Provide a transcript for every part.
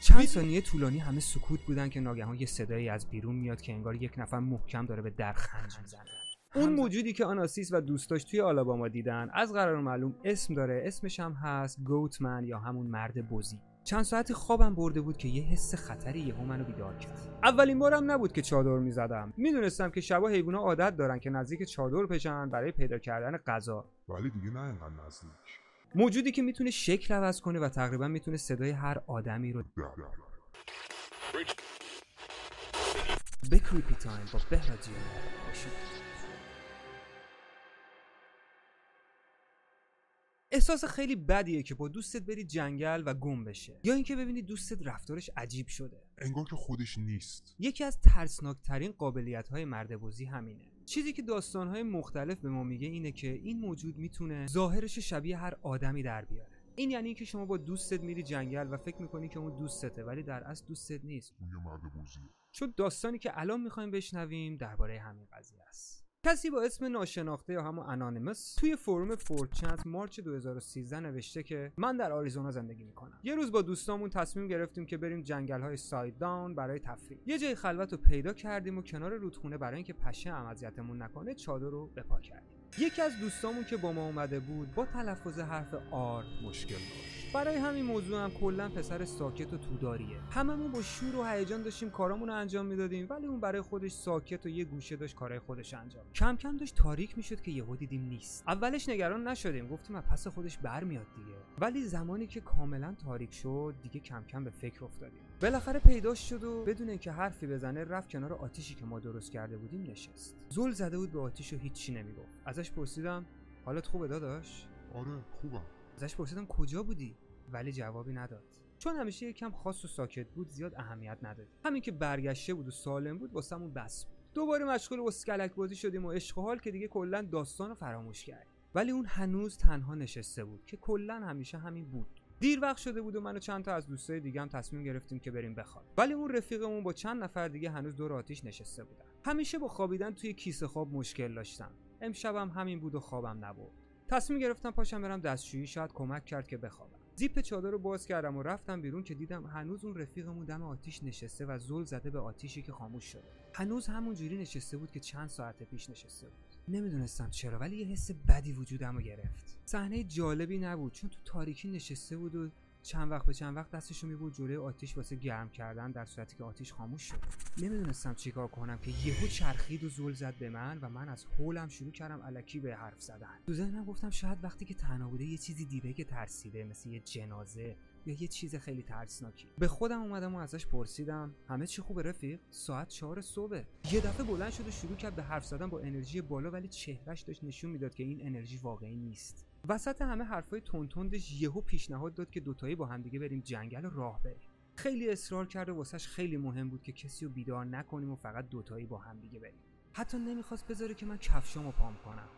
چند ثانیه طولانی همه سکوت بودن که ناگهان یه صدایی از بیرون میاد که انگار یک نفر محکم داره به در خنج می‌زنه. اون موجودی که آناسیس و دوستاش توی آلاباما دیدن از قرار معلوم اسم داره اسمش هم هست گوتمن یا همون مرد بزی. چند ساعتی خوابم برده بود که یه حس خطری یهو منو بیدار کرد. اولین بارم نبود که چادر می‌زدم. می‌دونستم که شبا حیوونا عادت دارن که نزدیک چادر پشن برای پیدا کردن غذا. ولی دیگه نه اینقدر نزدیک. موجودی که می‌تونه شکل عوض کنه و تقریبا می‌تونه صدای هر آدمی رو به Creepy Time با بهرادیو احساس خیلی بدیه که با دوستت بری جنگل و گم بشه. یا اینکه ببینی دوستت رفتارش عجیب شده. انگار که خودش نیست. یکی از ترسناکترین قابلیت های مرد بزی همینه. چیزی که داستان های مختلف به ما میگه اینه که این موجود می‌تونه ظاهرش شبیه هر آدمی در بیاره. این یعنی که شما با دوستت میری جنگل و فکر می‌کنی که اون دوستته ولی در اصل دوستت نیست. اون یه مرد چون داستانی که الان می‌خوایم بشنویم درباره همین قضیه است. کسی با اسم ناشناخته یا همون anonymous توی فروم 4chan مارچ 2013 نوشته که من در آریزونا زندگی می‌کنم. یه روز با دوستامون تصمیم گرفتیم که بریم جنگل های ساید داون برای تفریح. یه جای خلوت رو پیدا کردیم و کنار رودخونه برای اینکه پشه هم اذیتمون نکنه چادر رو بپا کردیم. یکی از دوستامون که با ما اومده بود با تلفظ حرف R مشکل داشت. برای همین موضوع هم کلا پسر ساکت و توداریه. هممون با شور و هیجان داشتیم کارامون رو انجام می‌دادیم ولی اون برای خودش ساکت و یه گوشه داشت کارهای خودش انجام کم کم داشت تاریک می‌شد که یهو دیدیم نیست. اولش نگران نشدیم گفتیم از پس خودش برمیاد دیگه. ولی زمانی که کاملا تاریک شد دیگه کم کم به فکر افتادیم. بالاخره پیداش شد و بدون اینکه حرفی بزنه رفت کنار آتیشی که ما درست کرده بودیم نشست. زل زده بود به آتیش و هیچی نمی‌گفت. ازش پرسیدم حالت خوبه داداش؟ آره خوبم. ازش پرسیدم کجا بودی؟ ولی جوابی نداد. چون همیشه یکم خاص و ساکت بود زیاد اهمیت نداد. همین که برگشته بود و سالم بود واسمون بس بود. دوباره مشغول اسکلک بازی شدیم و عشق حال که دیگه کلا داستان رو فراموش کردیم ولی اون هنوز تنها نشسته بود که کلا همیشه همین بود. دیر وقت شده بود و من و چند تا از دوستای دیگه هم تصمیم گرفتیم که بریم بخوابیم. ولی اون رفیقمون با چند نفر دیگه هنوز دور آتیش نشسته بودن. همیشه با خوابیدن توی کیسه خواب مشکل داشتم امشبم همین بود و خوابم نبود تصمیم گرفتم پاشم برم دستشویی شاید کمک کرد که بخوابم. زیپ چادر رو باز کردم و رفتم بیرون که دیدم هنوز اون رفیقمون دم آتیش نشسته و زل زده به آتیشی که خاموش شده. هنوز همون جوری نشسته بود که چند ساعت پیش نشسته بود. نمی‌دونستم چرا ولی یه حس بدی وجودم رو گرفت. صحنه جالبی نبود چون تو تاریکی نشسته بود و چند وقت به چند وقت دستشو می‌برد جلوی آتیش واسه گرم کردن در صورتی که آتیش خاموش شد. نمی‌دونستم چیکار کنم که یهو چرخید و زل زد به من و من از هولم شروع کردم الکی به حرف زدن. تو ذهنم گفتم شاید وقتی که تنها بوده یه چیزی دیده که ترسیده مثل یه جنازه یا یه چیز خیلی ترسناکی. به خودم اومدم و ازش پرسیدم همه چی خوبه رفیق؟ ساعت چهار صبح. یه دفعه بلند شد و شروع کرد به حرف زدن با انرژی بالا ولی چهرش داشت نشون می‌داد که این انرژی واقعی نیست. وسط همه حرفای تونتوندش یهو پیشنهاد داد که دوتایی با همدیگه بریم جنگل راه بریم خیلی اصرار کرد و واسش خیلی مهم بود که کسی رو بیدار نکنیم و فقط دوتایی با همدیگه بریم. حتی نمی‌خواست بذاره که من کفشامو پام کنم.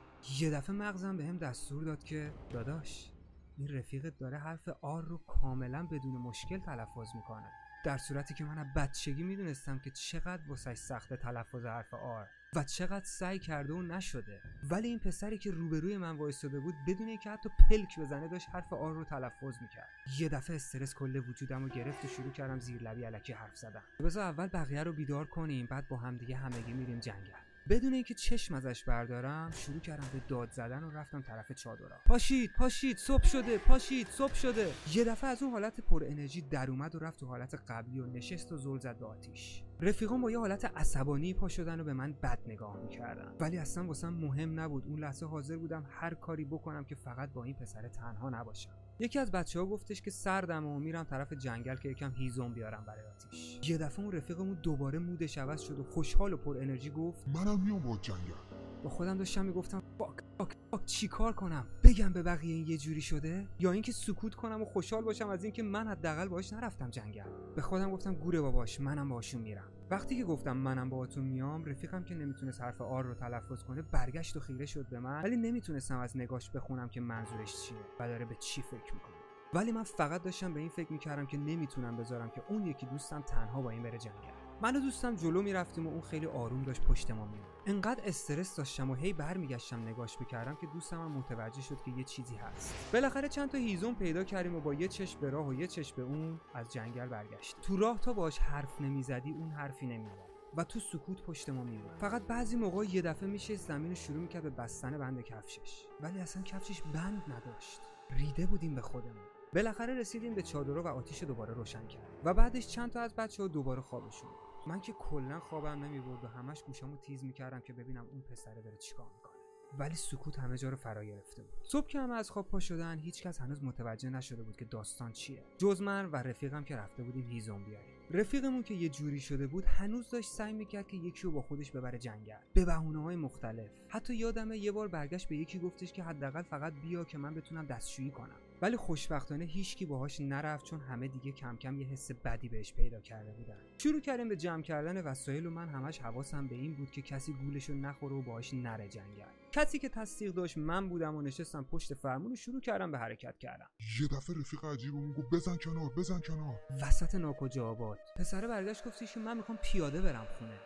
یه دفعه مغزم بهم دستور داد که داداش این رفیقت داره حرف آر رو کاملا بدون مشکل تلفظ می‌کنه. در صورتی که من از بچگی می‌دونستم که چقدر واسش سخت تلفظ حرف آر و چقدر سعی کرده و نشده. ولی این پسری که روبروی من وایستاده بود بدون اینکه حتی پلک بزنه داشت حرف آر رو تلفظ می‌کرد. یه دفعه استرس کل وجودم رو گرفت و شروع کردم زیر لبی علکی حرف زدن. بذار اول بقیه رو بیدار کنیم بعد با همدیگه همگی میریم جنگل. بدون اینکه چشم ازش بردارم شروع کردم به داد زدن و رفتم طرف چادرها. پاشید پاشید صبح شده پاشید صبح شده. یه دفعه از اون حالت پر انرژی در اومد و رفت تو حالت قبلی و نشست و زل زد به آتیش. رفیقان با یه حالت عصبانی پا شدن و به من بد نگاه می‌کردن. ولی اصلا واسم مهم نبود. اون لحظه حاضر بودم هر کاری بکنم که فقط با این پسر تنها نباشم. یکی از بچه ها گفتش که سردم و میرم طرف جنگل که یکم هیزم بیارم برای آتیش. یه دفعه اون رفیقمون دوباره مودش عوض شد و خوشحال و پر انرژی گفت منم میام با جنگل. با خودم داشتم می‌گفتم فاک فاک فاک چی کار کنم؟ بگم به بقیه این یه جوری شده؟ یا اینکه سکوت کنم و خوشحال باشم از اینکه من حداقل باهاش نرفتم جنگل؟ به خودم گفتم گوره باباش منم باهاشون میرم. وقتی که گفتم منم باهاتون میام رفیقم که نمی‌تونست حرف آر رو تلفظ کنه برگشت و خیره شد به من. ولی نمی‌تونستم از نگاش بخونم که منظورش چیه و داره به چی فکر می‌کنه. ولی من فقط داشتم به این فکر می‌کردم که نمی‌تونم بذارم که اون یکی دوستم تنها با این بره جنگل. من و دوستم جلو می‌رفتیم و اون خیلی آروم داشت پشت ما میومد انقدر استرس داشتم و هی برمیگشتم نگاش بکردم که دوستم هم متوجه شد که یه چیزی هست. بالاخره چند تا هیزم پیدا کردیم و با یه چشم به راه و یه چشم به اون از جنگل برگشت تو راه تا باش حرف نمی‌زدی اون حرفی نمی‌زد. و تو سکوت پشت ما میمون فقط بعضی موقع یه دفعه میشه زمین رو شروع می‌کرد به بستن بند کفشش. ولی اصلا کفشش بند نداشت. ریده بودیم به خودمون. بالاخره رسیدیم به چادر و آتیش دوباره روشن کرد و بعدش چند تا از بچه ها دوباره خوابشون من که کلا خوابم نمی‌برد و همش گوشامو تیز می‌کردم که ببینم اون پسره داره چیکار می‌کنه. ولی سکوت همه جا رو فرا گرفته بود. صبح که همه از خواب پا شدن هیچکس هنوز متوجه نشده بود که داستان چیه. جز من و رفیقم که رفته بودیم هیزم بیاریم رفیقمون که یه جوری شده بود هنوز داشت سعی می‌کرد که یکی رو با خودش ببره جنگل. به بهونه های مختلف. حتی یادمه یه بار برگشت به یکی گفتش که حداقل فقط بیا که من بتونم دستشویی کنم. ولی خوشبختانه هیچکی باهاش نرفت چون همه دیگه کم کم یه حس بدی بهش پیدا کرده بودن. شروع کردیم به جمع کردن وسایل و من همش حواسم به این بود که کسی گولشو نخوره و باهاش نره جنگل. کسی که تصدیق داشت من بودم و نشستم پشت فرمون و شروع کردم به حرکت کردم یه دفعه رفیق عجیبمون گفت بزن کنار بزن کنار. وسط ناکجا آباد پسره برگشت گفتش که من می‌خوام پیاده برم خونه.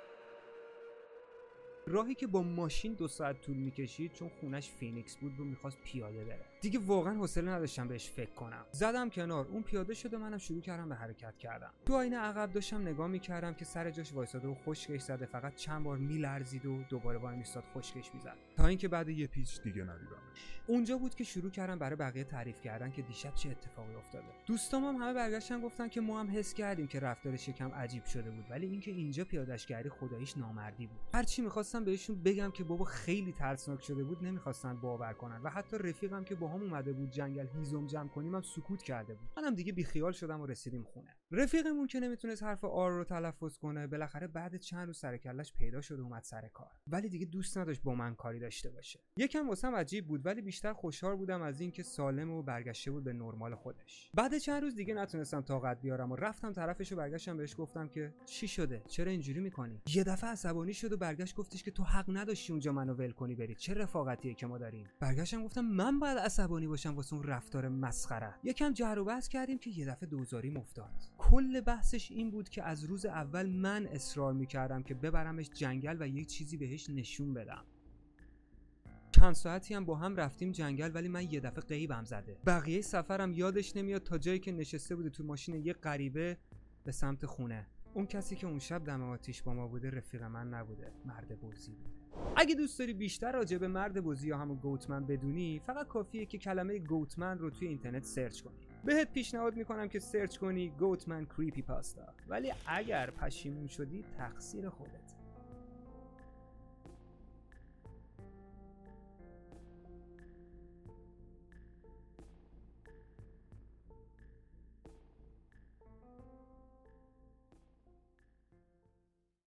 راهی که با ماشین دو ساعت طول می‌کشید چون خونش فینیکس بود رو می‌خواست پیاده بره. دیگه واقعا حوصله نداشتم بهش فکر کنم. زدم کنار. اون پیاده شده منم شروع کردم به حرکت کردم تو آینه عقب داشتم نگاه می‌کردم که سر جاش وایساده و خشکش زده. فقط چند بار میلرزید و دوباره وای میستاد خشکش می‌زد. تا اینکه بعد یه پیچ دیگه ندیدمش اونجا بود که شروع کردم برای بقیه تعریف کردن که دیشب چه اتفاقی افتاده. دوستام هم همه برگشتن گفتن که ما هم حس کردیم که رفتارش یکم عجیب شده بود ولی اینکه اینجا پیادش کردی خداییش نامردی بود. هرچی می‌خواستم بهشون بگم که بابا خیلی ترسناک شده بود نمی‌خواستن باور کنن. و حتی رفیقم که باهام اومده بود جنگل هیزم جمع کنیم هم سکوت کرده بود. منم دیگه بیخیال شدم و رسیدیم خونه. رفیقمون که نمی‌تونست حرف آر رو تلفظ کنه بالاخره بعد چند روز سر کلش پیدا شد و اومد سر کار. ولی دیگه دوست نداشت با من کاری داشته باشه. یکم واسم عجیب بود ولی بیشتر خوشحال بودم از اینکه سالم و برگشته بود به نرمال خودش. بعد چند روز دیگه نتونستم طاقت بیارم و رفتم طرفش و برگشتم بهش گفتم که چی شده؟ چرا اینجوری می‌کنی؟ یه دفعه عصبانی شد و برگشت گفتش که تو حق نداشتی اونجا منو ول کنی بری. چه رفاقتیه که ما داریم؟ برگشتم گفتم من باید عصبانی باشم واسه اون رفتار مسخره. یکم جر و بحث کردیم که یه دفعه دوزاریم افتاد. کل بحثش این بود که از روز اول من اصرار می‌کردم که ببرمش جنگل و یک چیزی بهش نشون بدم. چند ساعتی هم با هم رفتیم جنگل ولی من یه دفعه غیبم زده. بقیه سفرم یادش نمیاد تا جایی که نشسته بوده تو ماشین یه غریبه به سمت خونه. اون کسی که اون شب دم آتیش با ما بوده رفیق من نبوده مرد بزی بوده. اگه دوست داری بیشتر راجع به مرد بزی یا همون Goatman بدونی فقط کافیه که کلمه Goatman رو توی اینترنت سرچ کنی. بهت پیشنهاد می‌کنم که سرچ کنی Goatman creepypasta. ولی اگر پشیمون شدی تقصیر خودت